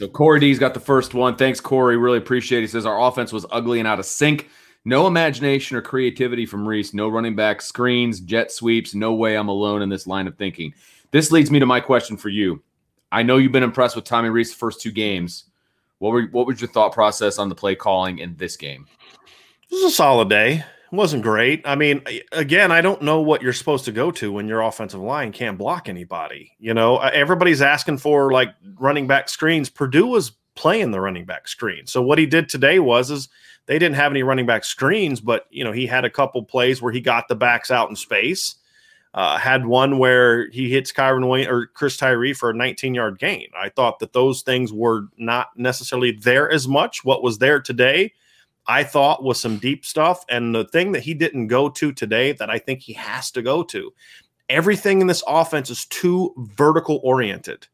So Corey D's got the first one. Thanks, Corey. Really appreciate it. He says our offense was ugly and out of sync. No imagination or creativity from Rees. No running back screens, jet sweeps. No way I'm alone in this line of thinking. This leads me to my question for you. I know you've been impressed with Tommy Rees the first two games. What were what was your thought process on the play calling in this game? This is a solid day. It wasn't great. I mean, again, I don't know what you're supposed to go to when your offensive line can't block anybody. You know, everybody's asking for like running back screens. Purdue was playing the running back screen. So what he did today was is they didn't have any running back screens, but you know, he had a couple plays where he got the backs out in space. Uh, had one where he hits Kyren Wayne or Chris Tyree for a 19 yard gain. I thought that those things were not necessarily there as much. What was there today I thought was some deep stuff. And the thing that he didn't go to today that I think he has to go to, everything in this offense is too vertical oriented.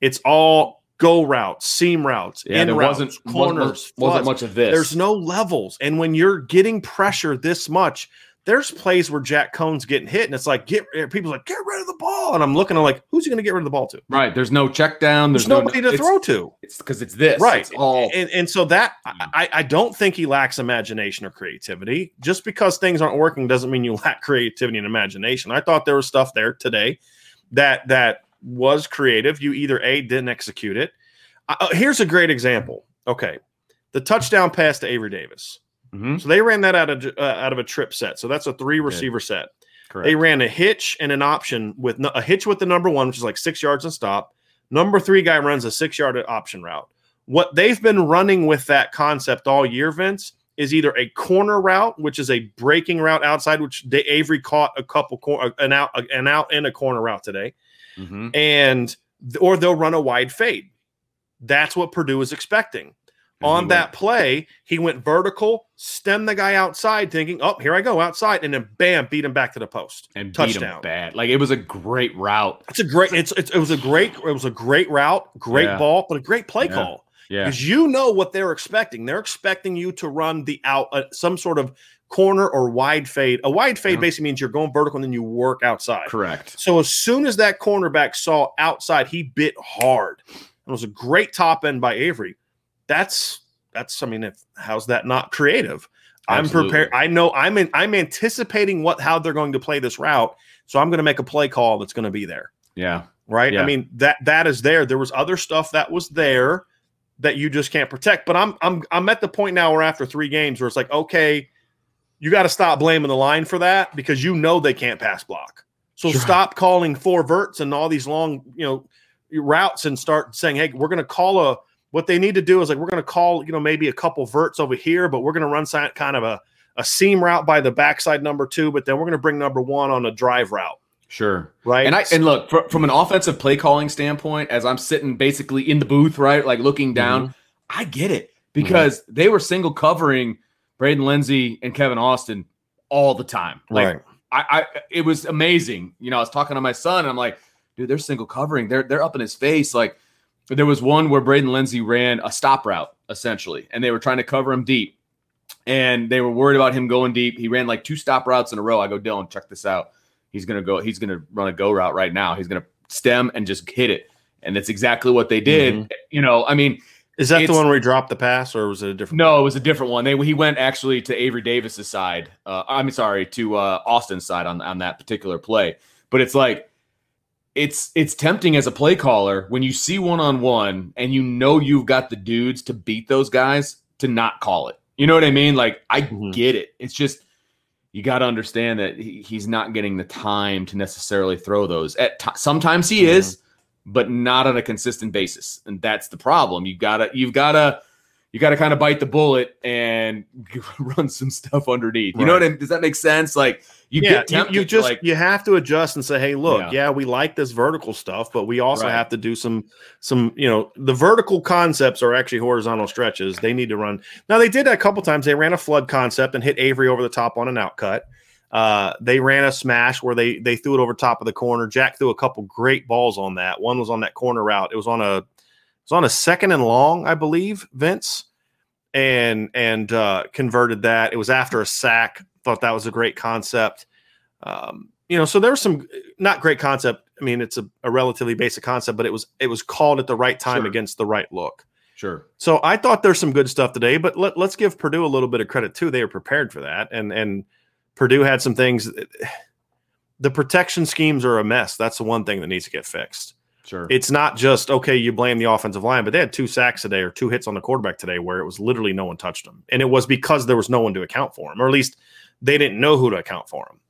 It's all go routes, seam routes, yeah, in routes, wasn't corners. wasn't, wasn't much of this. There's no levels, and when you're getting pressure this much, there's plays where Jack Coan's getting hit, and it's like get people's like get rid of the ball, and I'm looking, I'm like, who's he going to get rid of the ball to? right. There's no check down. There's, There's, no- nobody to throw to. It's because it's this. Right. It's all and, and so that I, I don't think he lacks imagination or creativity. Just because things aren't working doesn't mean you lack creativity and imagination. I thought there was stuff there today that that was creative. You either a didn't execute it. Uh, uh, here's a great example. Okay, the touchdown pass to Avery Davis. Mhm. So they ran that out of uh, out of a trip set. So that's a three receiver set. correct. They ran a hitch and an option with no, a hitch with the number one, which is like six yards and stop. Number three guy runs a six yard option route. What they've been running with that concept all year, Vince, is either a corner route, which is a breaking route outside, which Da- Avery caught a couple cor- an out an out and a corner route today, Mhm. and or they'll run a wide fade. That's what Purdue is expecting. And On that went- play, he went vertical, stemmed the guy outside, thinking, "Oh, here I go outside," and then bam, beat him back to the post. and beat touchdown. him bad. Like it was a great route. It's a great. It's, it's it was a great. It was a great route, great Yeah. ball, but a great play Yeah. call Yeah. because you know what they're expecting. They're expecting you to run the out uh, some sort of corner or wide fade. A wide fade basically means you're going vertical and then you work outside. Correct. So as soon as that cornerback saw outside, he bit hard. It was a great top end by Avery. That's that's. I mean, if, how's that not creative? I'm prepared. I know. I'm in, I'm anticipating what how they're going to play this route. So I'm going to make a play call that's going to be there Yeah. right? Yeah. I mean that that is there. There was other stuff that was there that you just can't protect. But I'm I'm I'm at the point now where after three games where it's like, okay, you got to stop blaming the line for that because you know they can't pass block. So Sure. stop calling four verts and all these long, you know, routes and start saying, hey, we're going to call a. What they need to do is like we're going to call, you know, maybe a couple verts over here, but we're going to run kind of a a seam route by the backside number two, but then we're going to bring number one on a drive route, Sure. right? And I and look fr- from an offensive play calling standpoint, as I'm sitting basically in the booth, right, like looking mm-hmm. down, I get it mm-hmm. because they were single covering Braden Lenzy and Kevin Austin all the time. Like right. I, I, it was amazing. You know, I was talking to my son, and I'm like, dude, they're single covering. They're they're up in his face. Like there was one where Braden Lenzy ran a stop route essentially, and they were trying to cover him deep, and they were worried about him going deep. He ran like two stop routes in a row. I go, Dylan, check this out. He's gonna go. He's gonna run a go route right now. He's gonna stem and just hit it, and that's exactly what they did. Mhm. You know, I mean. Is that the one where he dropped the pass, or was it a different? No, it was a different one. They he went actually to Avery Davis's side. Uh, I'm sorry, to uh, Austin's side on on that particular play. But it's like it's it's tempting as a play caller when you see one on one and you know you've got the dudes to beat those guys to not call it. You know what I mean? Like I Mhm. get it. It's just you got to understand that he, he's not getting the time to necessarily throw those. At ti- sometimes he is, but not on a consistent basis, and that's the problem. You gotta you've gotta you got to kind of bite the bullet and run some stuff underneath. You know what I mean? Does that make sense? Like you yeah, get you, tempted, you you're just like, you have to adjust and say, hey, look, Yeah. yeah, we like this vertical stuff, but we also Right. have to do some some you know the vertical concepts are actually horizontal stretches. They need to run. Now they did that a couple times. They ran a flood concept and hit Avery over the top on an outcut. Uh, they ran a smash where they they threw it over top of the corner. Jack threw a couple great balls on that. One was on that corner route. It was on a it was on a second and long, I believe, Vince, and and uh, converted that. It was after a sack. Thought that was a great concept. Um, you know, so there was some not great concept. I mean, it's a, a relatively basic concept, but it was it was called at the right time Sure. against the right look. sure, So I thought there's some good stuff today, but let, let's give Purdue a little bit of credit too. They were prepared for that, and and Purdue had some things. The protection schemes are a mess. That's the one thing that needs to get fixed. sure. It's not just okay. You blame the offensive line, but they had two sacks today or two hits on the quarterback today where it was literally no one touched them, and it was because there was no one to account for him, or at least they didn't know who to account for him.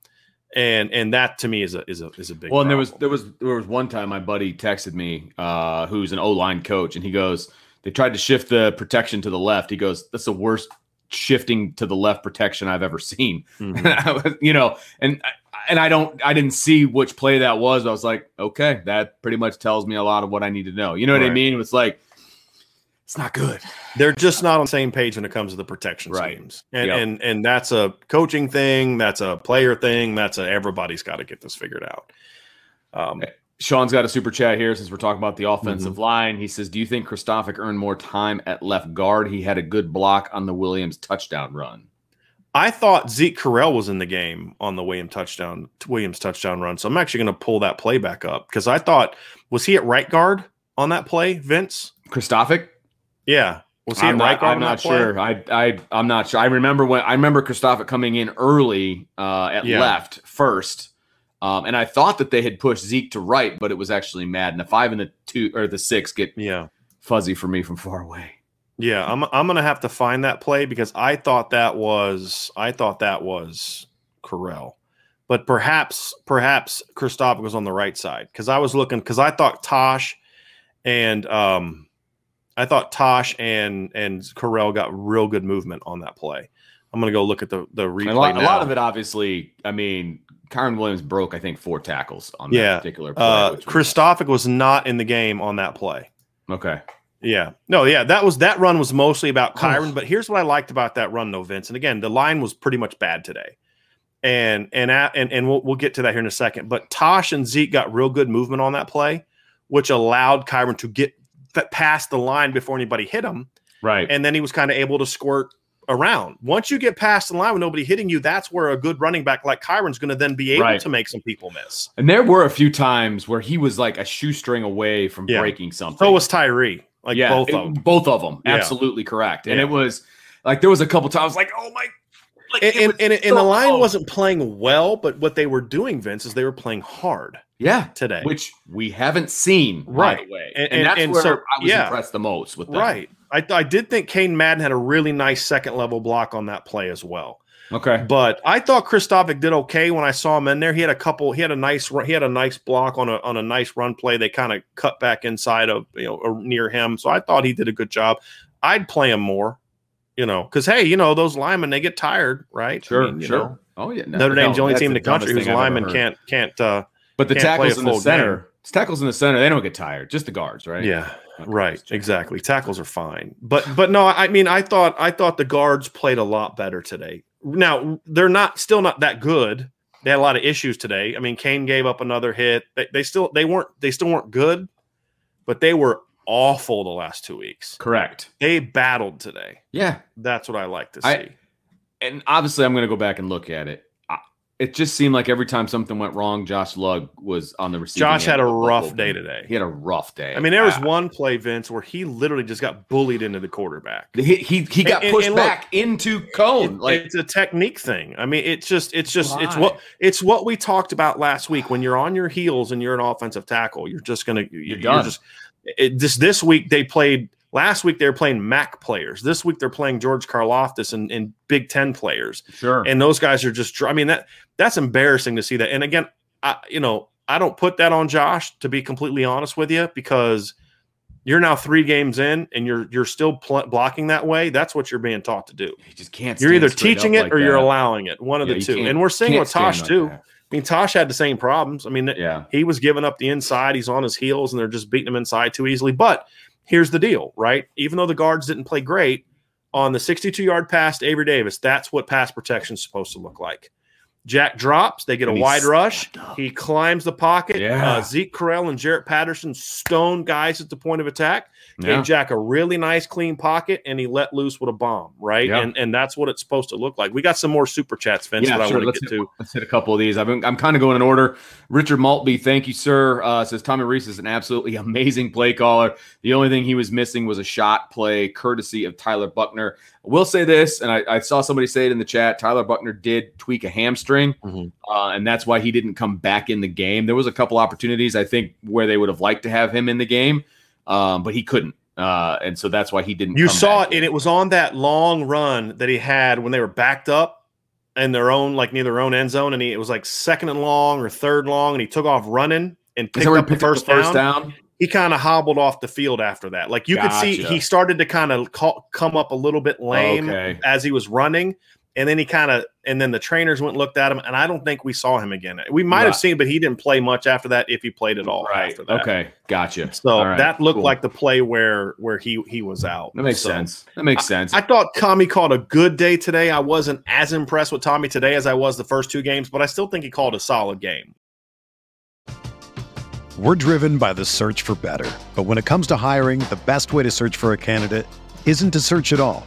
And and that to me is a is a is a big. well, and there was there was there was one time my buddy texted me, uh, who's an O line coach, and he goes, they tried to shift the protection to the left. He goes, that's the worst shifting to the left protection I've ever seen. Mhm. you know, and and I don't, I didn't see which play that was. But I was like, okay, that pretty much tells me a lot of what I need to know. You know what I Right. mean? It's like, it's not good. they're just not on the same page when it comes to the protection Right. schemes, and Yep. and and that's a coaching thing, that's a player thing, that's a everybody's got to get this figured out. Um, Sean's got a super chat here since we're talking about the offensive Mm-hmm. line. He says, "Do you think Kristofic earned more time at left guard? He had a good block on the Williams touchdown run." I thought Zeke Correll was in the game on the Williams touchdown Williams touchdown run, so I'm actually going to pull that play back up because I thought was he at right guard on that play, Vince? Kristofic? Yeah, was he I'm not? I'm not sure. I, I, I'm not sure. I remember when I remember Kristofic coming in early uh, at Yeah. left first, um, and I thought that they had pushed Zeke to right, but it was actually Madden. The five and the two or the six get Yeah, fuzzy for me from far away. yeah. I'm I'm going to have to find that play because I thought that was I thought that was Correll, but perhaps perhaps Christoph was on the right side because I was looking because I thought Tosh and um I thought Tosh and and Correll got real good movement on that play. I'm gonna go look at the the replay. A lot, a lot of it, obviously. I mean, Kyren Williams broke, I think, four tackles on that Yeah. particular play. Uh, Kristofic was not in the game on that play. okay. Yeah, no, yeah, that was that run was mostly about. Kyren. But here's what I liked about that run, though, Vince. And again, the line was pretty much bad today, and and at, and and we'll we'll get to that here in a second. But Tosh and Zeke got real good movement on that play, which allowed Kyren to get th- past the line before anybody hit him, Right. and then he was kind of able to squirt around. Once you get past the line with nobody hitting you, that's where a good running back like Kyren's going to then be able Right. to make some people miss. And there were a few times where he was like a shoestring away from Yeah. breaking something. So was Tyree, like yeah, both it- of them. Both of them. Yeah. Absolutely correct. And it was like there was a couple times like, oh my like, and, and, and, and so the line wasn't playing well, but what they were doing, Vince, is they were playing hard yeah, today. which we haven't seen Right. away. And- And, and- that's and where so- I was yeah. impressed the most with that. right. I, I did think Cain Madden had a really nice second level block on that play as well. Okay. But I thought Kristofic did okay when I saw him in there. He had a couple. He had a nice. He had a nice block on a on a nice run play. They kind of cut back inside of you know near him. So I thought he did a good job. I'd play him more, you know, because hey, you know those linemen they get tired, right? I Sure, mean, you sure. know, Oh yeah. No, Notre Dame's the only team in the country whose thing linemen can't can't. uh But the tackles in the center, tackles in the center, they don't get tired. Just the guards, right? Yeah, Okay, right. Exactly. Tackles are fine, but but no, I mean, I thought I thought the guards played a lot better today. Now they're not still not that good. They had a lot of issues today. I mean, Cain gave up another hit. They, they still they weren't they still weren't good, but they were awful the last two weeks. Correct. They battled today. Yeah. That's what I like to see. I, and obviously, I'm going to go back and look at it. I, it just seemed like every time something went wrong, Josh Lugg was on the receiving. Josh had a rough football day today. He had a rough day. I mean, there was Ah. one play, Vince, where he literally just got bullied into the quarterback. He he, he got And- and- pushed and look, back into Coan. It- like it's a technique thing. I mean, it's just it's just it's what it's what we talked about last week. When you're on your heels and you're an offensive tackle, you're just gonna you're, done. just it, this this week they played last week they were playing MAC players. This week they're playing George Karlaftis and, and Big Ten players, sure. and those guys are just. I mean that that's embarrassing to see that. And again, I you know I don't put that on Josh to be completely honest with you because you're now three games in and you're you're still pl- blocking that way. That's what you're being taught to do. he just can't. You're either teaching it like or you're allowing it. One of Yeah, the two. And we're seeing can't with Tosh stand too. that. I mean, Tosh had the same problems. I mean, Yeah. he was giving up the inside. He's on his heels, and they're just beating him inside too easily. But here's the deal, right? Even though the guards didn't play great on the 62 yard pass to Avery Davis, that's what pass protection is supposed to look like. Jack drops, they get And a wide rush. up. He climbs the pocket. Yeah. Uh, Zeke Correll and Jarrett Patterson stone guys at the point of attack Yeah. gave Jack a really nice clean pocket, and he let loose with a bomb, right? Yeah. And and that's what it's supposed to look like. We got some more super chats, Vince, Yeah, that I sure. want Let's to get hit, to. let's hit a couple of these. I've been, I'm kind of going in order. Richard Maltby, thank you, sir. Uh, says Tommy Rees is an absolutely amazing play caller. The only thing he was missing was a shot play, courtesy of Tyler Buchner. I will say this, and I, I saw somebody say it in the chat. Tyler Buchner did tweak a hamstring, Mhm. uh, and that's why he didn't come back in the game. There was a couple opportunities I think where they would have liked to have him in the game, um, but he couldn't, uh, and so that's why he didn't. You saw back it, and it was on that long run that he had when they were backed up in their own, like near their own end zone, and he it was like second and long or third long, and he took off running and picked that where he up the first, first down. down. He kind of hobbled off the field after that. Like you could see, he started to kind of come up a little bit lame Okay. as he was running. And then he kind of, and then the trainers went and looked at him, and I don't think we saw him again. We might have seen, but he didn't play much after that, if he played at all. Right. After that. Okay. Gotcha. So All right, that looked cool. like the play where where he he was out. That makes So, sense. That makes sense. I thought Tommy called a good day today. I wasn't as impressed with Tommy today as I was the first two games, but I still think he called a solid game. We're driven by the search for better. But when it comes to hiring, the best way to search for a candidate isn't to search at all.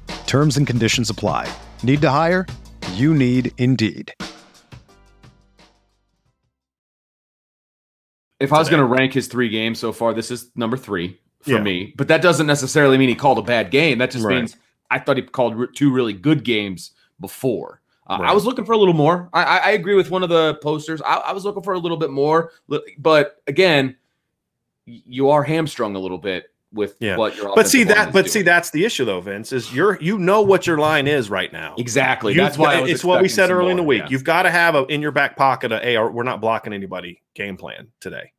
Terms and conditions apply. Need to hire? You need Indeed. if I was going to rank his three games so far, this is number three for Yeah. me. But that doesn't necessarily mean he called a bad game. That just Right. means I thought he called two really good games before. Uh, I was looking for a little more. I, I, I agree with one of the posters. I, I was looking for a little bit more. But again, you are hamstrung a little bit with Yeah. what your But see that line that is but see that's the issue though, Vince, is you're you know what your line is right now. exactly. You've That's why it's what we said early in the week. yeah. You've got to have a, in your back pocket a hey, we're not blocking anybody game plan today.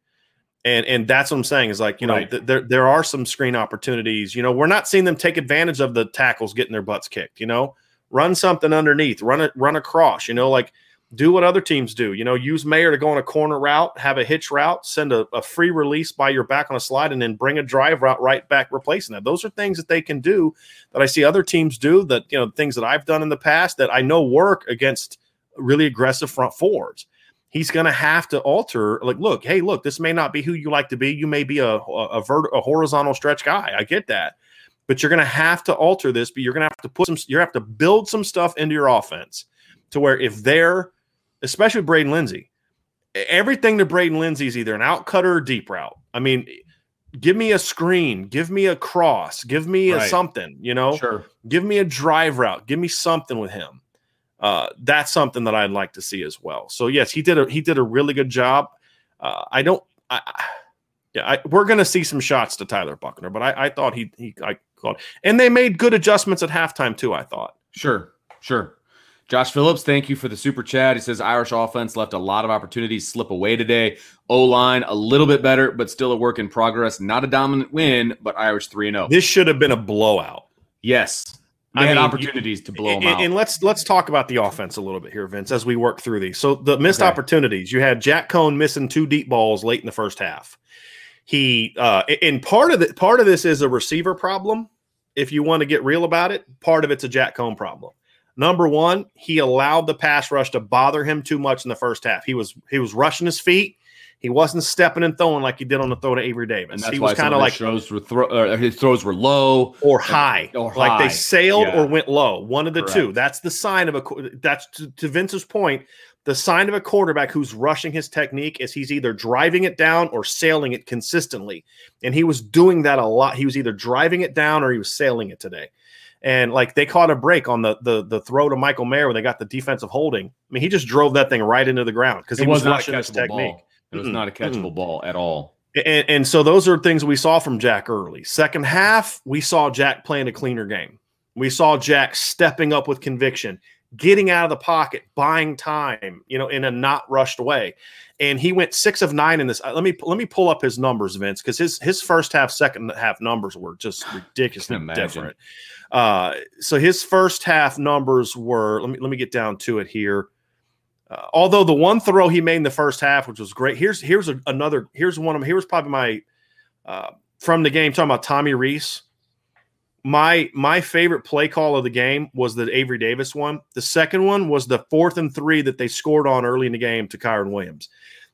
And and that's what I'm saying is like, you know, th- there there are some screen opportunities. You know, we're not seeing them take advantage of the tackles getting their butts kicked, you know. Run something underneath, run it, run across, you know, like do what other teams do. You know, use Mayer to go on a corner route, have a hitch route, send a, a free release by your back on a slide, and then bring a drive route right back replacing that. Those are things that they can do that I see other teams do. That you know, things that I've done in the past that I know work against really aggressive front fours. He's going to have to alter. Like, look, hey, look, this may not be who you like to be. You may be a a, a, vert, a horizontal stretch guy. I get that, but you're going to have to alter this. But you're going to have to put some. You have to build some stuff into your offense to where if they're, especially Braden Lenzy, everything to Braden Lenzy is either an out cutter or deep route. I mean, give me a screen, give me a cross, give me right. a something, you know, sure. give me a drive route, give me something with him. Uh, that's something that I'd like to see as well. So yes, he did a he did a really good job. Uh, I don't, I, yeah, I, we're going to see some shots to Tyler Buchner, but I, I thought he he I called, and they made good adjustments at halftime too. I thought. Sure, sure. Josh Phillips, thank you for the super chat. He says Irish offense left a lot of opportunities slip away today. O line a little bit better, but still a work in progress. Not a dominant win, but Irish three and zero. Oh. This should have been a blowout. Yes, they I had mean, opportunities to blow and, them out. And let's let's talk about the offense a little bit here, Vince, as we work through these. So the missed okay. opportunities. You had Jack Coan missing two deep balls late in the first half. He uh, and part of it, part of this is a receiver problem. If you want to get real about it, part of it's a Jack Coan problem. Number one, he allowed the pass rush to bother him too much in the first half. He was he was rushing his feet. He wasn't stepping and throwing like he did on the throw to Avery Davis. And that's he was kind of like throws were throw, his throws were low or high, or like they sailed Yeah. or went low. One of the Correct. two. That's the sign of a. That's to, to Vince's point. The sign of a quarterback who's rushing his technique is he's either driving it down or sailing it consistently, and he was doing that a lot. He was either driving it down or he was sailing it today. And like they caught a break on the the the throw to Michael Mayer when they got the defensive holding. I mean, he just drove that thing right into the ground because he was, was not a rushing his technique. ball. It was Mm-mm, not a catchable ball at all. And, and so those are things we saw from Jack early. Second half, we saw Jack playing a cleaner game. We saw Jack stepping up with conviction, getting out of the pocket, buying time, you know, in a not rushed way. And he went six of nine in this. uh, Let me let me pull up his numbers, Vince, because his his first half, second half numbers were just ridiculously different. Uh, so his first half numbers were. Let me let me get down to it here. Uh, although the one throw he made in the first half, which was great, here's here's a, another here's one of here's probably my uh, from the game talking about Tommy Rees. My my favorite play call of the game was the Avery Davis one. The second one was the fourth and three that they scored on early in the game to Kyren Williams.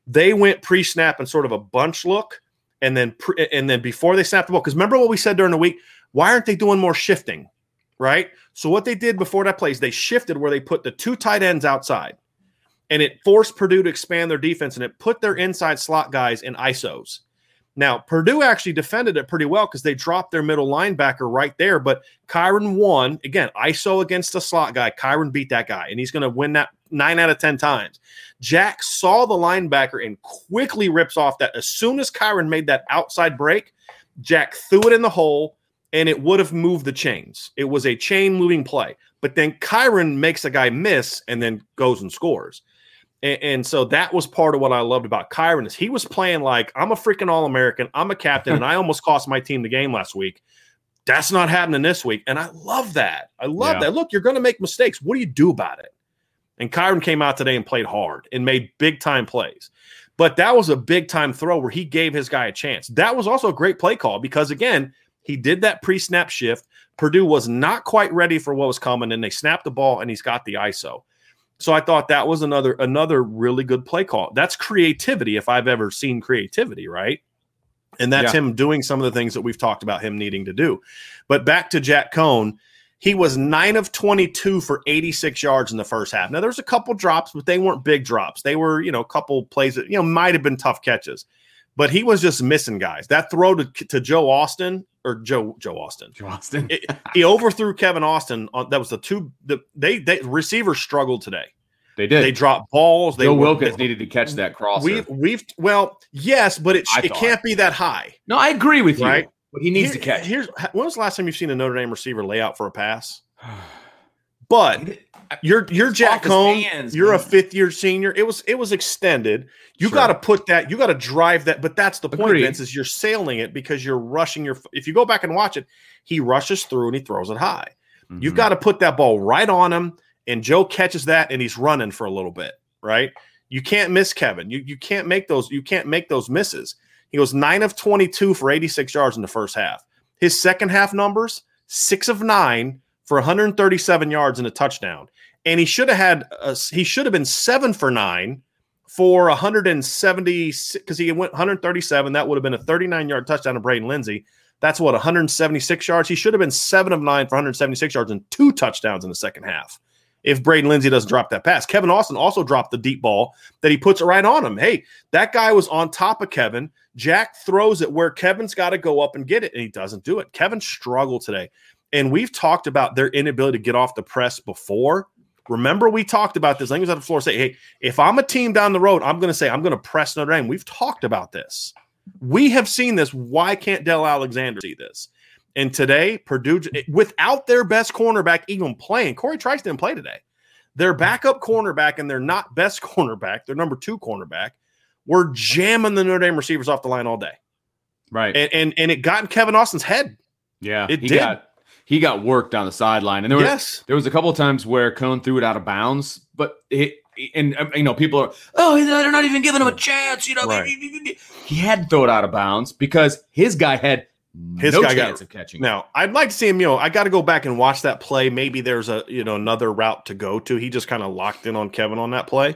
They went pre snap and sort of a bunch look, and then pre, and then before they snapped the ball. Because remember what we said during the week? Why aren't they doing more shifting? Right. So what they did before that play is they shifted where they put the two tight ends outside and it forced Purdue to expand their defense and it put their inside slot guys in ISOs. Now, Purdue actually defended it pretty well because they dropped their middle linebacker right there. But Kyren won again, ISO against a slot guy. Kyren beat that guy, and he's going to win that nine out of 10 times. Jack saw the linebacker and quickly rips off that. As soon as Kyren made that outside break, Jack threw it in the hole and it would have moved the chains. It was a chain moving play. But then Kyren makes a guy miss and then goes and scores. And, and so that was part of what I loved about Kyren is he was playing like I'm a freaking All American. I'm a captain, and I almost cost my team the game last week. That's not happening this week, and I love that. I love Yeah. that. Look, you're going to make mistakes. What do you do about it? And Kyren came out today and played hard and made big time plays. But that was a big time throw where he gave his guy a chance. That was also a great play call because again, he did that pre-snap shift. Purdue was not quite ready for what was coming, and they snapped the ball, and he's got the ISO. So I thought that was another another really good play call. That's creativity if I've ever seen creativity, right? And that's Yeah. him doing some of the things that we've talked about him needing to do. But back to Jack Coan, he was 9 of 22 for 86 yards in the first half. Now there's a couple drops, but they weren't big drops. They were, you know, a couple plays that, you know, might have been tough catches. But he was just missing guys. That throw to, to Joe Austin or Joe Joe Austin Joe Austin. it- he overthrew Kevin Austin. On, that was the two. The they they receivers struggled today. They did. They dropped balls. They Joe Wilkins they- needed to catch that cross. We've we've well yes, but it I it thought. can't be that high. no, I agree with you. Right. But he needs Here- to catch. Here's when was the last time you've seen a Notre Dame receiver lay out for a pass? But you're you're Jack off his Coan. hands, You're a fifth year senior. It was it was extended. You Sure. got to put that. You got to drive that. But that's the point, Agreed. Vince. Is you're sailing it because you're rushing your. If you go back and watch it, he rushes through and he throws it high. You've Mhm. got to put that ball right on him, and Joe catches that, and he's running for a little bit, right? You can't miss Kevin. You you can't make those. You can't make those misses. He goes nine of twenty two for eighty six yards in the first half. His second half numbers six of nine for 137 yards and a touchdown, and he should have had a, he should have been seven for nine for 170 because he went 137. That would have been a 39 yard touchdown to Braden Lenzy. That's what 176 yards. He should have been seven of nine for 176 yards and two touchdowns in the second half. if Braden Lenzy doesn't drop that pass. Kevin Austin also dropped the deep ball that he puts it right on him. Hey, that guy was on top of Kevin. Jack throws it where Kevin's got to go up and get it, and he doesn't do it. Kevin struggled today. And we've talked about their inability to get off the press before. Remember, we talked about this. Language on the floor say, hey, if I'm a team down the road, I'm going to say, I'm going to press Notre Dame. We've talked about this. We have seen this. Why can't Del Alexander see this? And today, Purdue, without their best cornerback even playing, Corey Trice didn't play today. Their backup cornerback and their not best cornerback, their number two cornerback, were jamming the Notre Dame receivers off the line all day. Right. And and, and it got in Kevin Austin's head. Yeah. It did. got he got worked on the sideline. And there was yes. there was a couple of times where Coan threw it out of bounds, but it and um, you know people are oh they're not even giving him a chance you know Right. he had to throw it out of bounds because his guy had His no guy got- chance of catching. Now, I'd like to see him, you know, I got to go back and watch that play. Maybe there's a, you know, another route to go to. He just kind of locked in on Kevin on that play.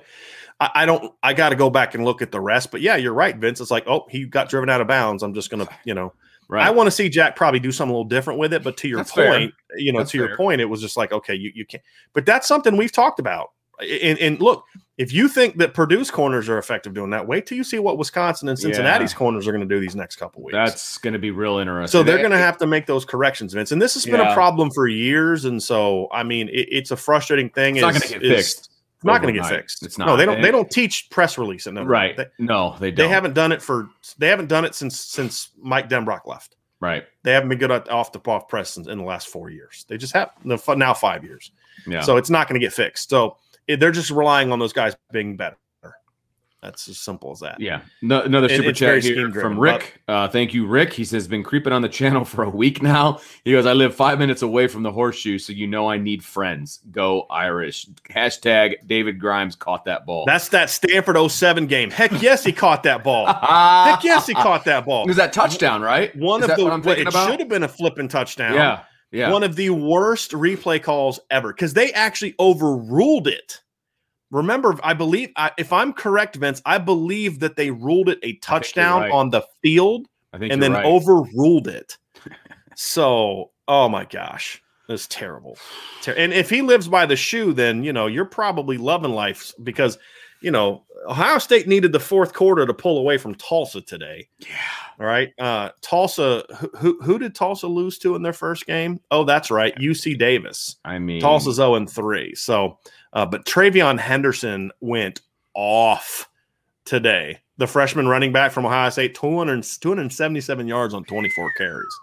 I, I don't, I got to go back and look at the rest. But yeah, you're right, Vince. It's like, oh, he got driven out of bounds. I'm just going to, you know, right I want to see Jack probably do something a little different with it. But to your That's fair. point, you know, That's to your point, it was just like, okay, you, you can't, but that's something we've talked about. And, and look, if you think that Purdue's corners are effective doing that, wait till you see what Wisconsin and Cincinnati's Yeah. corners are going to do these next couple weeks. that's going to be real interesting So they're going to have to make those corrections, Vince. And this has been a problem for years. And so, I mean, it, it's a frustrating thing. it's not going to get fixed It's not going to get fixed. it's not No, they don't. They don't teach press release at Notre right They, no they they don't haven't done it for. They haven't done it since since Mike Denbrock left. right They haven't been good at off the off press in, in the last four years. They just have now five years. yeah So it's not going to get fixed. So it, they're just relying on those guys being better. That's as simple as that. Yeah, no, another super very chat here from Rick. Uh, thank you, Rick. He says, "Been creeping on the channel for a week now." He goes, "I live five minutes away from the horseshoe, so you know I need friends. Go Irish!" Hashtag David Grimes caught that ball. That's that Stanford 07 game. Heck yes, he caught that ball. Heck yes, he caught that ball. It was that touchdown, right? One Is of the what I'm thinking it about? should have been a flipping touchdown. Yeah, yeah. One of the worst replay calls ever because they actually overruled it. Remember, I believe, I, if I'm correct, Vince, I believe that they ruled it a touchdown right. on the field and then right. overruled it. so, oh my gosh, that's terrible. Ter- and if he lives by the shoe, then you know you're probably loving life because you know Ohio State needed the fourth quarter to pull away from Tulsa today. Yeah. All right, uh, Tulsa. Who, who who did Tulsa lose to in their first game? Oh, that's right, UC Davis. I mean, Tulsa's 0 and 3. So, uh, but TreVeyon Henderson went off today. The freshman running back from Ohio State, 200, 277 yards on 24 carries.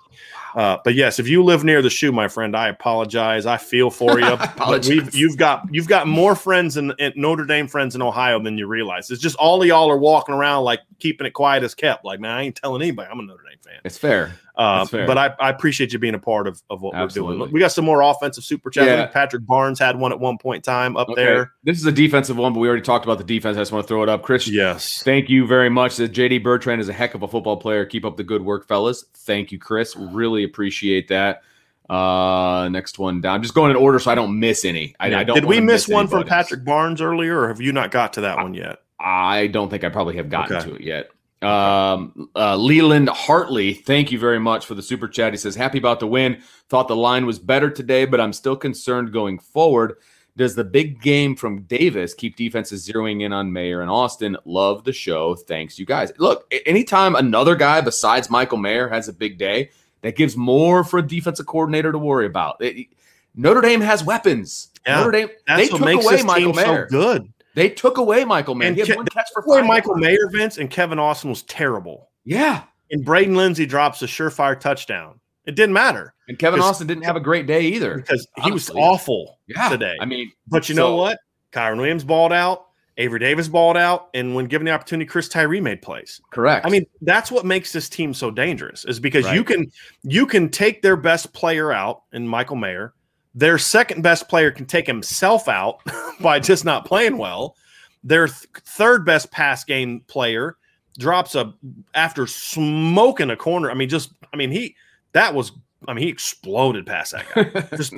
Uh, but yes, if you live near the shoe, my friend, I apologize. I feel for you. You've got you've got more friends in, in Notre Dame friends in Ohio than you realize. It's just all of y'all are walking around like keeping it quiet as kept. Like, man, I ain't telling anybody I'm a Notre Dame fan. it's fair. Uh, fair. but I, I appreciate you being a part of, of what we're doing. We got some more offensive super chat. Yeah. Patrick Barnes had one at one point in time up Okay. there. This is a defensive one, but we already talked about the defense. I just want to throw it up, Chris. Yes. Thank you very much. That JD Bertrand is a heck of a football player. Keep up the good work, fellas. Thank you, Chris. Really appreciate that. Uh, next one down. I'm just going in order so I don't miss any. I, I don't. Did we wanna miss one from. Patrick Barnes earlier, or have you not got to that one yet? I don't think I probably have gotten Okay. to it yet. Um, uh, Leland Hartley, thank you very much for the super chat. He says, Happy about the win. Thought the line was better today, but I'm still concerned going forward. Does the big game from Davis keep defenses zeroing in on Mayer and Austin? Love the show. Thanks, you guys. Look, anytime another guy besides Michael Mayer has a big day, that gives more for a defensive coordinator to worry about. It- Notre Dame has weapons. Yeah, Notre Dame, they took makes away Michael Mayer. so good. They took away Michael Mayer. And he had Ke- one catch for five. Michael yards. Mayer, Vince, and Kevin Austin was terrible. Yeah. And Braden Lenzy drops a surefire touchdown. It didn't matter And Kevin Austin didn't have a great day either. because he was awful Yeah. today. I mean, But you So- know what? Kyren Williams balled out. Avery Davis balled out. And when given the opportunity, Chris Tyree made plays. correct. I mean, that's what makes this team so dangerous is because you can you can take their best player out in Michael Mayer. Their second best player can take himself out by just not playing well. Their th- third best pass game player drops a after smoking a corner. I mean, just I mean he that was I mean he exploded past that guy. just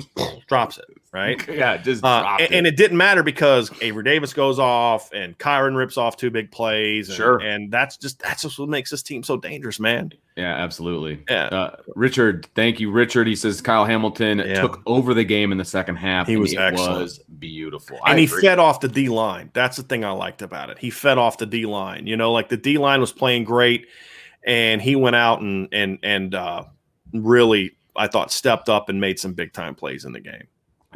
drops it right. yeah, just Uh, and, and it didn't matter because Avery Davis goes off and Kyren rips off two big plays. And, Sure. And that's just that's just what makes this team so dangerous, man. Yeah, absolutely. Yeah. Uh, Richard, thank you, Richard. He says Kyle Hamilton Yeah. took over the game in the second half. He was it excellent. was beautiful. and I he agree. fed off the D line. That's the thing I liked about it. He fed off the D line. You know, like the D line was playing great, and he went out and and and uh, really, I thought, stepped up and made some big time plays in the game.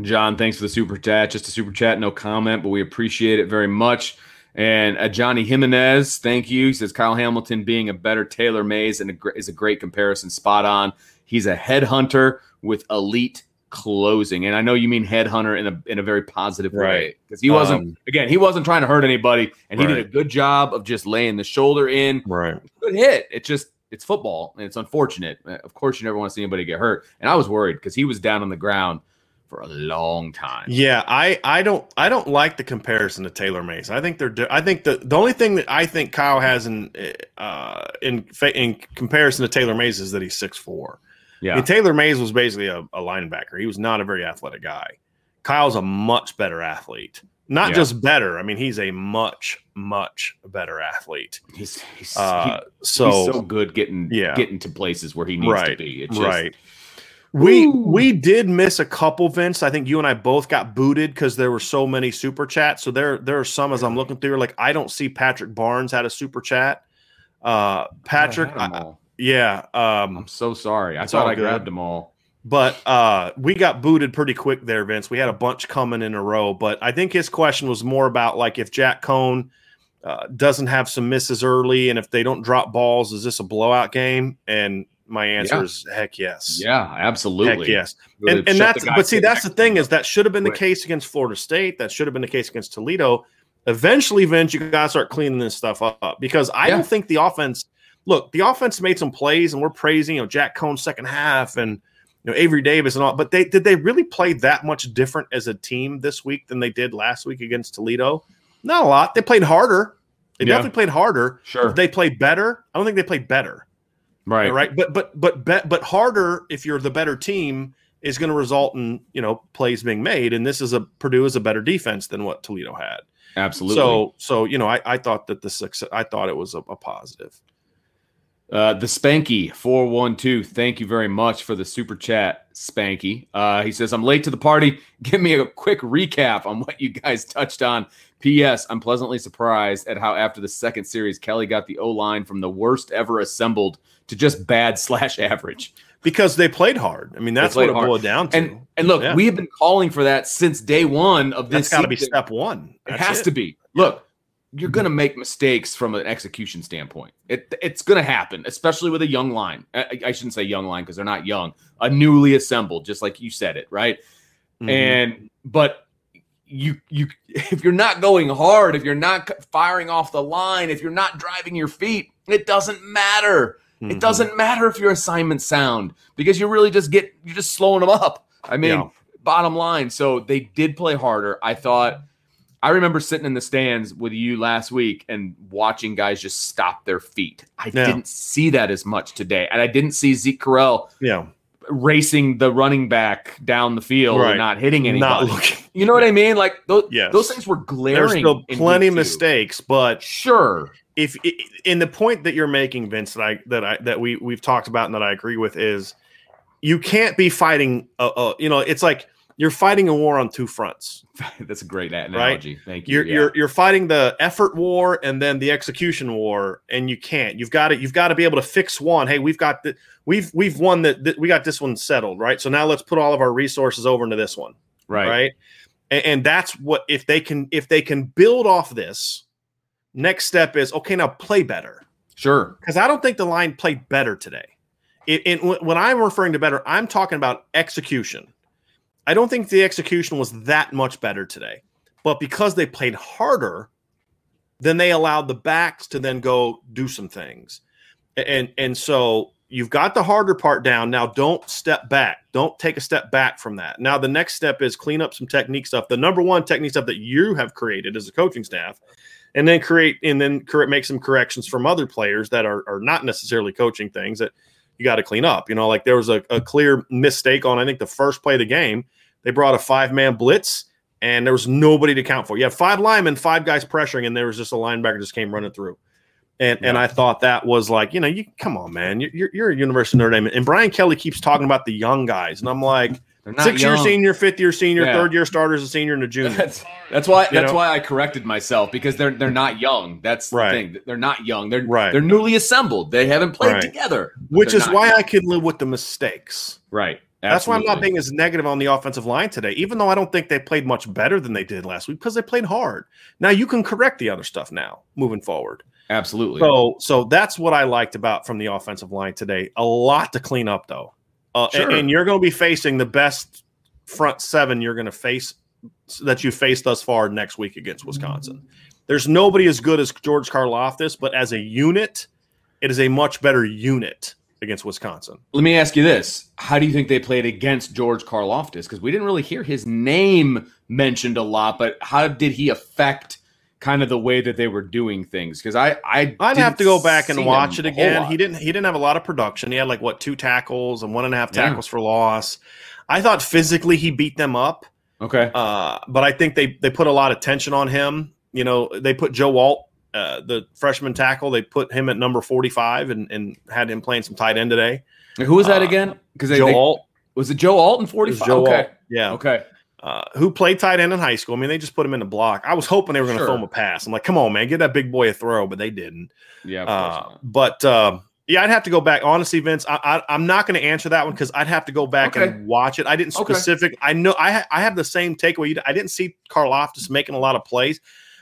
John, thanks for the super chat. Just a super chat, no comment, but we appreciate it very much. And uh, Johnny Jimenez, thank you. He says Kyle Hamilton being a better Taylor Mays and a is a great comparison. Spot on. He's a headhunter with elite closing, and I know you mean headhunter in a in a very positive way because he wasn't Um, again he wasn't trying to hurt anybody, and he did a good job of just laying the shoulder in. Right. Good hit. It just it's football, and it's unfortunate. Uh, Of course, you never want to see anybody get hurt, and I was worried because he was down on the ground for a long time. Yeah, I I don't I don't like the comparison to Taylor Mays. I think they're I think the the only thing that I think Kyle has in uh in in comparison to Taylor Mays is that he's six four. I Yeah. mean, Taylor Mays was basically a, a linebacker. He was not a very athletic guy. Kyle's a much better athlete. Not Yeah. just better. I mean, he's a much, much better athlete. He's he's, Uh, he- so, he's so good getting Yeah. getting to places where he needs to be. It's just, right. We Woo. we did miss a couple, Vince. I think you and I both got booted because there were so many super chats. So there there are some as I'm looking through, like I don't see Patrick Barnes had a super chat. Uh Patrick, I I- yeah. Um I'm so sorry. I thought I good. grabbed them all. But uh, we got booted pretty quick there, Vince. We had a bunch coming in a row. But I think his question was more about like if Jack Coan uh, doesn't have some misses early, and if they don't drop balls, is this a blowout game? And my answer Yeah. is heck yes. Yeah, absolutely. Heck yes. And, and that's but see that's the thing is that should have been the case against Florida State. That should have been the case against Toledo. Eventually, Vince, you gotta start cleaning this stuff up because I Yeah. don't think the offense. Look, the offense made some plays, and we're praising you know Jack Coan's second half and you know Avery Davis and all. But they did they really play that much different as a team this week than they did last week against Toledo? Not a lot. They played harder. They Yeah. definitely played harder. Sure. If they played better, I don't think they played better. right. Right. But but but but but harder if you're the better team is going to result in you know plays being made, and this is a Purdue is a better defense than what Toledo had. Absolutely. So so you know I, I thought that the success I thought it was a, a positive. Uh, the Spanky four one two. Thank you very much for the super chat, Spanky. Uh, he says I'm late to the party. Give me a quick recap on what you guys touched on. P.S. I'm pleasantly surprised at how after the second series, Kelly got the O line from the worst ever assembled to just bad slash average. Because they played hard. I mean, that's what it hard. boiled down to. And and look, Yeah. we have been calling for that since day one of this. that's got to be step one. It That's has to be. Look, you're going to make mistakes from an execution standpoint. It, it's going to happen, especially with a young line. I, I shouldn't say young line because they're not young. A newly assembled, just like you said it, right? Mhm. And but you you if you're not going hard, if you're not firing off the line, if you're not driving your feet, it doesn't matter. It Mhm. doesn't matter if your assignments sound because you really just get you're just slowing them up. I mean, Yeah. bottom line. So they did play harder. I thought I remember sitting in the stands with you last week and watching guys just stop their feet. I Yeah. didn't see that as much today. And I didn't see Zeke Correll Yeah. racing the running back down the field Right. and not hitting anybody. Not looking. you know what I mean? Like those, Yes. those things were glaring. There's still plenty mistakes, but Sure. if in the point that you're making, Vince, that I that I that we we've talked about and that I agree with is you can't be fighting. Uh, uh, you know, it's like you're fighting a war on two fronts. That's a great analogy. Thank you. You're Yeah. you're you're fighting the effort war and then the execution war, and you can't. You've got to you've got to be able to fix one. Hey, we've got the we've we've won that th- we got this one settled, right? So now let's put all of our resources over into this one, right. right? And, and that's what if they can if they can build off this. Next step is okay. Now play better Sure. because I don't think the line played better today. It, it, when when I'm referring to better, I'm talking about execution. I don't think the execution was that much better today, but because they played harder, then they allowed the backs to then go do some things, and and so you've got the harder part down. Now don't step back. Don't take a step back from that. Now the next step is clean up some technique stuff. The number one technique stuff that you have created as a coaching staff and then create and then correct, make some corrections from other players that are, are not necessarily coaching things that you got to clean up. You know, like there was a, a clear mistake on I think the first play of the game. They brought a five man blitz and there was nobody to count for. You have five linemen, five guys pressuring, and there was just a linebacker just came running through. And and I thought that was like, you know, you come on, man, you're you're, you're a University of Notre Dame, and Brian Kelly keeps talking about the young guys, and I'm like, six year senior, fifth year senior, Yeah. third year starters, a senior, and a junior. That's that's why You that's know? why I corrected myself because they're they're not young. That's the Right. thing. They're not young. They're Right. they're newly assembled. They haven't played Right. together. Which is why young. I can live with the mistakes. right. That's why I'm not being as negative on the offensive line today, even though I don't think they played much better than they did last week because they played hard. Now you can correct the other stuff now moving forward. absolutely. So, so that's what I liked about from the offensive line today. A lot to clean up though, uh, Sure. and, and you're going to be facing the best front seven you're going to face that you faced thus far next week against Wisconsin. There's nobody as good as George Karlaftis, but as a unit, it is a much better unit against Wisconsin. Let me ask you this: How do you think they played against George Karlaftis? Because we didn't really hear his name mentioned a lot, but how did he affect kind of the way that they were doing things? Because I, I, I'd have to go back and watch it again. He didn't. He didn't have a lot of production. He had like what two tackles and one and a half Yeah. tackles for loss. I thought physically he beat them up, Okay. uh, but I think they they put a lot of tension on him. You know, they put Joe Alt, uh, the freshman tackle, they put him at number forty five and and had him playing some tight end today. Who was that uh, again? Because Joe Alt, was it Joe Alton It forty was five? Joe Okay. Alt, yeah, Okay. uh, who played tight end in high school. I mean, they just put him in the block. I was hoping they were going to Sure. throw him a pass. I'm like, come on, man, give that big boy a throw, but they didn't. Yeah. Of Uh, not. but um, yeah, I'd have to go back. Honestly, Vince, I, I, I'm not going to answer that one because I'd have to go back Okay. and watch it. I didn't Okay. specific. I know I ha- I have the same takeaway. I didn't see Karlaftis making a lot of plays.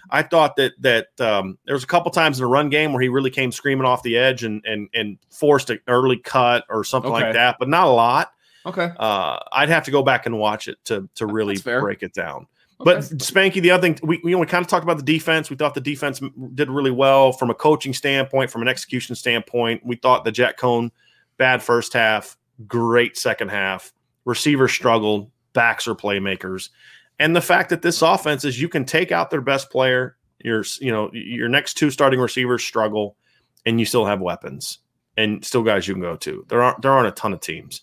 I thought that that um, there was a couple times in the run game where he really came screaming off the edge and and and forced an early cut or something Okay. like that, but not a lot. Okay. Uh, I'd have to go back and watch it to to really break it down. Okay. But Spanky, the other thing we we, you know, we kind of talked about the defense. We thought the defense did really well from a coaching standpoint, from an execution standpoint. We thought the Jack Coan bad first half, great second half. Receivers struggled, backs are playmakers, and the fact that this offense is you can take out their best player. your you know your next two starting receivers struggle, and you still have weapons and still guys you can go to. There aren't there aren't a ton of teams.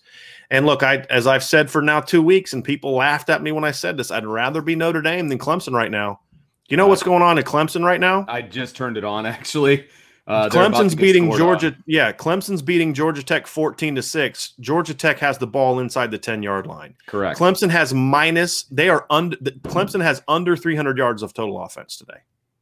And look, I as I've said for now two weeks, and people laughed at me when I said this. I'd rather be Notre Dame than Clemson right now. You know uh, what's going on at Clemson right now? I just turned it on actually. Uh, Clemson's beating Georgia. on. Yeah, Clemson's beating Georgia Tech fourteen to six. Georgia Tech has the ball inside the ten yard line. Correct. Clemson has minus. They are under. Clemson has under three hundred yards of total offense today.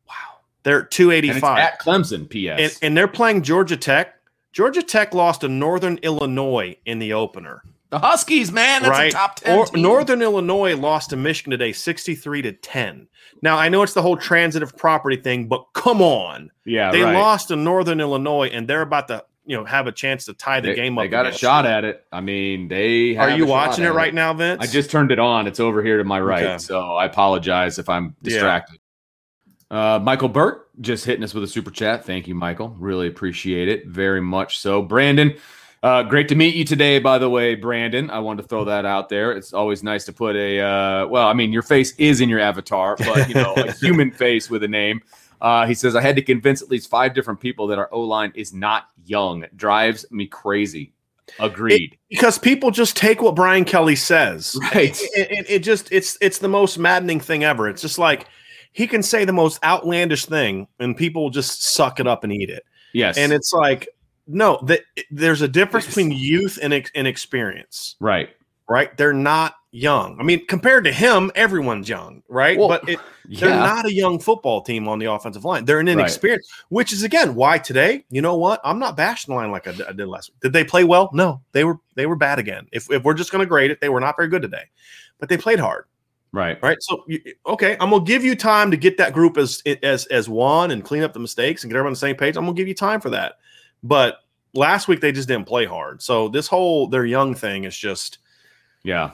wow. They're two eighty five. at Clemson. P.S. and, and they're playing Georgia Tech. Georgia Tech lost to Northern Illinois in the opener, the Huskies, man, that's right? a top ten. Or team. Northern Illinois lost to Michigan today, sixty-three to ten. Now I know it's the whole transitive property thing, but come on, Yeah, they right. lost to Northern Illinois, and they're about to you know have a chance to tie the They, game up. they got a shot at it. I mean, they Are you a shot watching it at right now, Vince? I just turned it on. It's over here to my right. Okay. So I apologize if I'm Yeah. distracted. Uh, Michael Burke just hitting us with a super chat. Thank you, Michael. Really appreciate it. Very much so. Brandon, uh, great to meet you today, by the way, Brandon. I wanted to throw that out there. It's always nice to put a, uh, well, I mean, your face is in your avatar, but, you know, a human face with a name. Uh, he says, I had to convince at least five different people that our O line is not young. Drives me crazy. Agreed. because people just take what Brian Kelly says. right. it, it, it just it's it's the most maddening thing ever. It's just like he can say the most outlandish thing, and people will just suck it up and eat it. Yes. And it's like, no, that there's a difference between youth and and experience, right. right? They're not young. I mean, compared to him, everyone's young, right? Well, but it, they're Yeah. not a young football team on the offensive line. They're an Right. inexperienced, which is again why today. You know what? I'm not bashing the line like I did, I did last week. Did they play well? No, they were they were bad again. If if we're just going to grade it, they were not very good today, but they played hard Right. right? So okay, I'm gonna give you time to get that group as as as one and clean up the mistakes and get everyone on the same page. I'm gonna give you time for that. But last week they just didn't play hard. So this whole their young thing is just Yeah.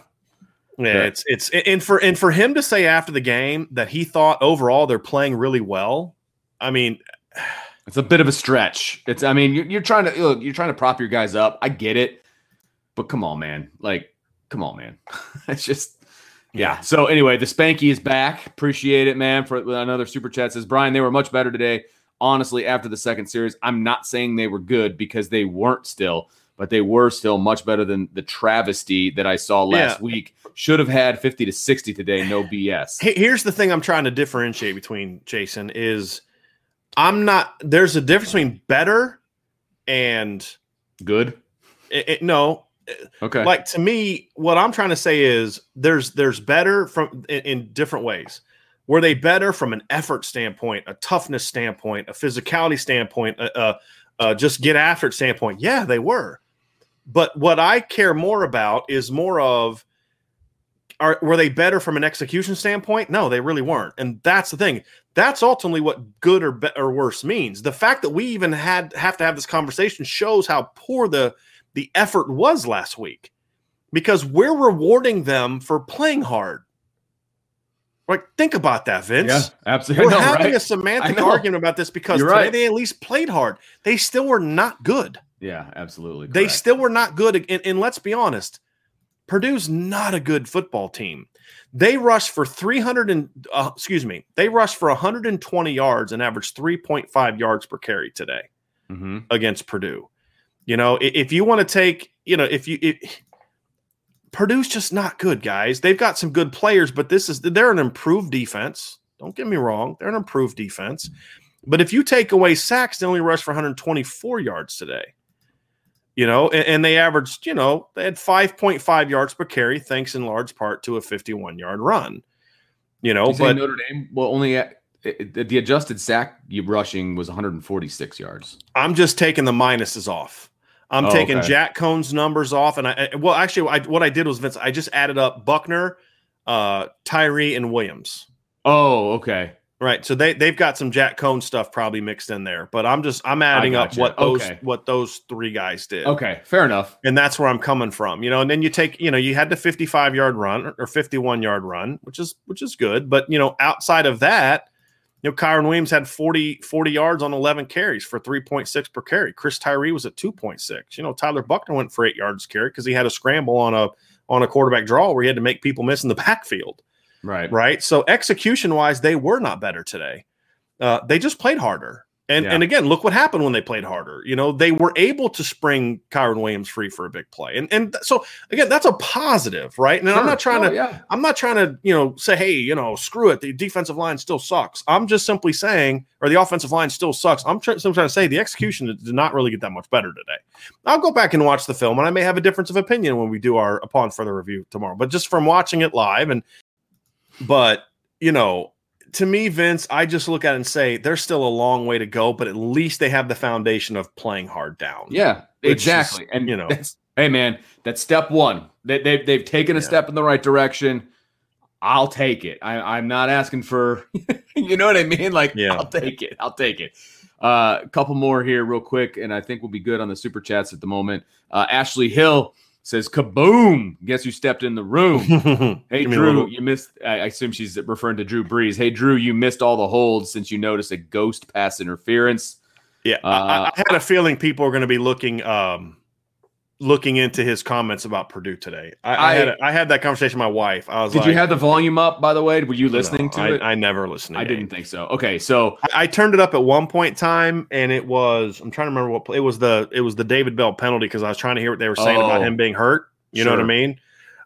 yeah, Yeah. it's it's and for and for him to say after the game that he thought overall they're playing really well. I mean, It's a bit of a stretch. It's. I mean, you're, you're trying to look. You're trying to prop your guys up. I get it, but come on, man. Like, come on, man. it's just. Yeah. So anyway, the Spanky is back. Appreciate it, man. For another super chat says Brian, they were much better today. Honestly, after the second series, I'm not saying they were good because they weren't still, but they were still much better than the travesty that I saw last Yeah. week. Should have had 50 to 60 today. No BS. here's the thing I'm trying to differentiate between Jason is I'm not. There's a difference between better and Good. it, it- no. Okay. Like to me, what I'm trying to say is there's there's better from in, in different ways. Were they better from an effort standpoint, a toughness standpoint, a physicality standpoint, a, a, a just get after it standpoint? Yeah, they were. But what I care more about is more of are were they better from an execution standpoint? No, they really weren't. And that's the thing. That's ultimately what good or be- or worse means. The fact that we even had have to have this conversation shows how poor the the effort was last week because we're rewarding them for playing hard. Like, think about that, Vince. yeah, absolutely. We're know, having right? a semantic argument about this because You're today right. they at least played hard. They still were not good. yeah, absolutely. They still were not good. And, and let's be honest, Purdue's not a good football team. They rushed for 300 and uh, excuse me, they rushed for 120 yards and averaged 3.5 yards per carry today Mhm. against Purdue. You know, if you want to take, you know, if you if, Purdue's just not good, guys. They've got some good players, but this is they're an improved defense. Don't get me wrong, they're an improved defense. But if you take away sacks, they only rushed for 124 yards today. You know, and, and they averaged, you know, they had 5.5 yards per carry, thanks in large part to a 51 yard run. You know, You but Notre Dame. Well, only uh, at, it- the adjusted sack rushing was 146 yards. I'm just taking the minuses off. I'm Oh, taking okay. Jack Coan's numbers off, and I well, actually, I, what I did was Vince. I just added up Buchner, uh, Tyree, and Williams. Oh, okay. Right, so they they've got some Jack Cohn stuff probably mixed in there, but I'm just I'm adding up what those Okay. what those three guys did. Okay, fair enough. and that's where I'm coming from, you know. And then you take, you know, you had the 55 yard run or 51 yard run, which is which is good, but you know, outside of that, you know, Kyren Williams had 40 40 yards on 11 carries for 3.6 per carry. Chris Tyree was at 2.6. You know, Tyler Buchner went for eight yards carry because he had a scramble on a on a quarterback draw where he had to make people miss in the backfield Right. right? So execution wise, they were not better today. Uh, they just played harder. And Yeah. and again, look what happened when they played harder. You know, they were able to spring Kyren Williams free for a big play. And and th- so again, that's a positive, right? And I'm not trying Oh, to Yeah. I'm not trying to, you know, say, hey, you know, screw it. The defensive line still sucks. I'm just simply saying, or the offensive line still sucks. I'm try- simply trying to say the execution did not really get that much better today. I'll go back and watch the film, and I may have a difference of opinion when we do our upon further review tomorrow. But just from watching it live, and but you know, to me, Vince, I just look at it and say there's still a long way to go, but at least they have the foundation of playing hard down. Yeah. Exactly. is, and you know. hey man, that's step one. They, they've they've taken a Yeah. step in the right direction. I'll take it. I, I'm not asking for, you know what I mean? Like, Yeah. I'll take it. I'll take it. Uh, a couple more here, real quick, and I think we'll be good on the super chats at the moment. Uh, Ashley Hill says, "Kaboom! Guess who stepped in the room? Hey Give me a Drew, you missed. I assume she's referring to Drew Brees. Hey Drew, you missed all the holds since you noticed a ghost pass interference. Yeah, I- Uh, I, I had a feeling people are going to be looking um looking into his comments about Purdue today. I, I, I- had a, I had that conversation with my wife. I was Did like, you have the volume up? By the way, were you listening No, to I, it? I never listened. To I didn't think so. Okay, so I, I turned it up at one point in time, and it was I'm trying to remember what it was the it was the David Bell penalty because I was trying to hear what they were saying about Oh. him being hurt. You know what I mean?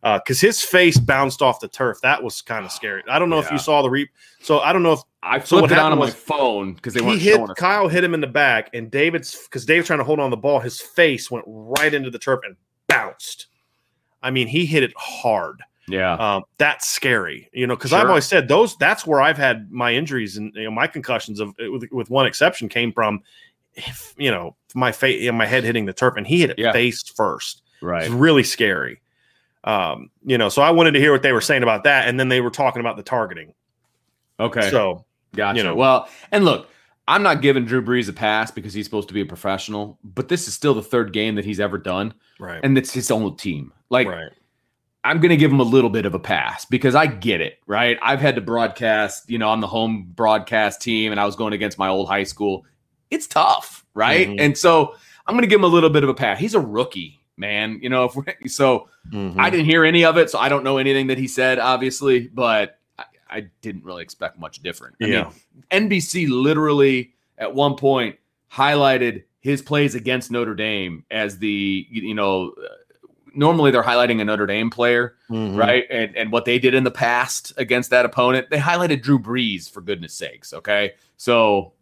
Uh, because his face bounced off the turf. That was kind of ah, scary. I don't know if you saw the re. So I don't know if I So what flipped it on on my phone because they he hit. Kyle hit him in the back, and David's because David's trying to hold on the ball. His face went right into the turf and bounced. I mean, he hit it hard. Yeah, Um, that's scary, you know, because I've always said those. That's where I've had my injuries and you know, my concussions of uh, with, with one exception came from, if, you know, my face, my head hitting the turf, and he hit it Yeah. face first. right. It's really scary. Um, you know, so I wanted to hear what they were saying about that, and then they were talking about the targeting. Okay, So gotcha. you know. well, and look, I'm not giving Drew Brees a pass because he's supposed to be a professional, but this is still the third game that he's ever done, right, and it's his own team. Like, right, I'm going to give him a little bit of a pass because I get it, right? I've had to broadcast, you know, on the home broadcast team and I was going against my old high school. It's tough, right? Mhm. And so I'm going to give him a little bit of a pass. He's a rookie, man. You know, if we're, so Mhm. I didn't hear any of it, so I don't know anything that he said, obviously, but I, I didn't really expect much different. I Yeah. mean, NBC literally at one point highlighted his plays against Notre Dame as the, you know, normally they're highlighting a Notre Dame player, Mhm. right? And and what they did in the past against that opponent, they highlighted Drew Brees for goodness sakes. Okay, so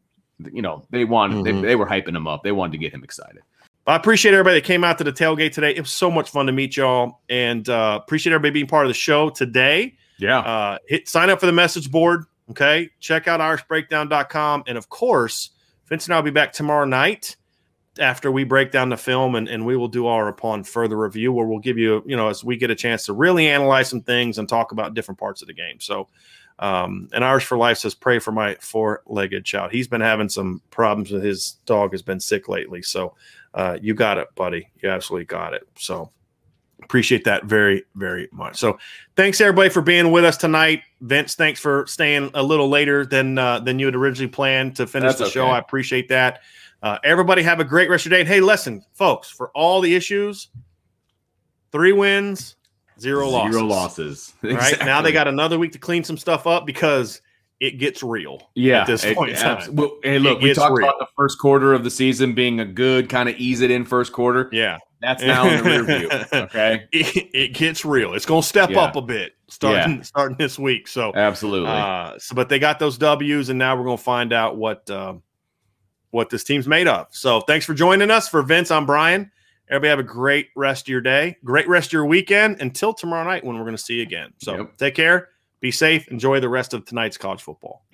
you know, they wanted Mhm. they, they were hyping him up. They wanted to get him excited. I appreciate everybody that came out to the tailgate today. It was so much fun to meet y'all, and uh, appreciate everybody being part of the show today. Yeah. Uh, hit sign up for the message board. Okay, check out irishbreakdown.com, and of course, Vince and I will be back tomorrow night after we break down the film, and, and we will do our upon further review, where we'll give you, you know, as we get a chance to really analyze some things and talk about different parts of the game. So. Um, and Irish for Life says, pray for my four-legged child. He's been having some problems with his dog has been sick lately. So uh, you got it, buddy. You absolutely got it. So appreciate that very, very much. So thanks everybody for being with us tonight. Vince, thanks for staying a little later than uh, than you had originally planned to finish That's the show. I appreciate that. Uh, everybody have a great rest of your day. And hey, listen, folks, for all the issues, three wins, zero losses. Zero losses. Right. Now they got another week to clean some stuff up because it gets real. yeah. at this it- point in time. well, hey, look, It we talked real. about the first quarter of the season being a good kind of ease it in first quarter. Yeah. That's now in the rear view. Okay. It, it gets real. It's going to step Yeah. up a bit starting starting this week. So Absolutely. Uh, so, but they got those W's, and now we're going to find out what um, what this team's made of. So, thanks for joining us. For Vince, I'm Brian. Everybody have a great rest of your day, great rest of your weekend until tomorrow night when we're going to see you again. So, Yep. take care, be safe, enjoy the rest of tonight's college football.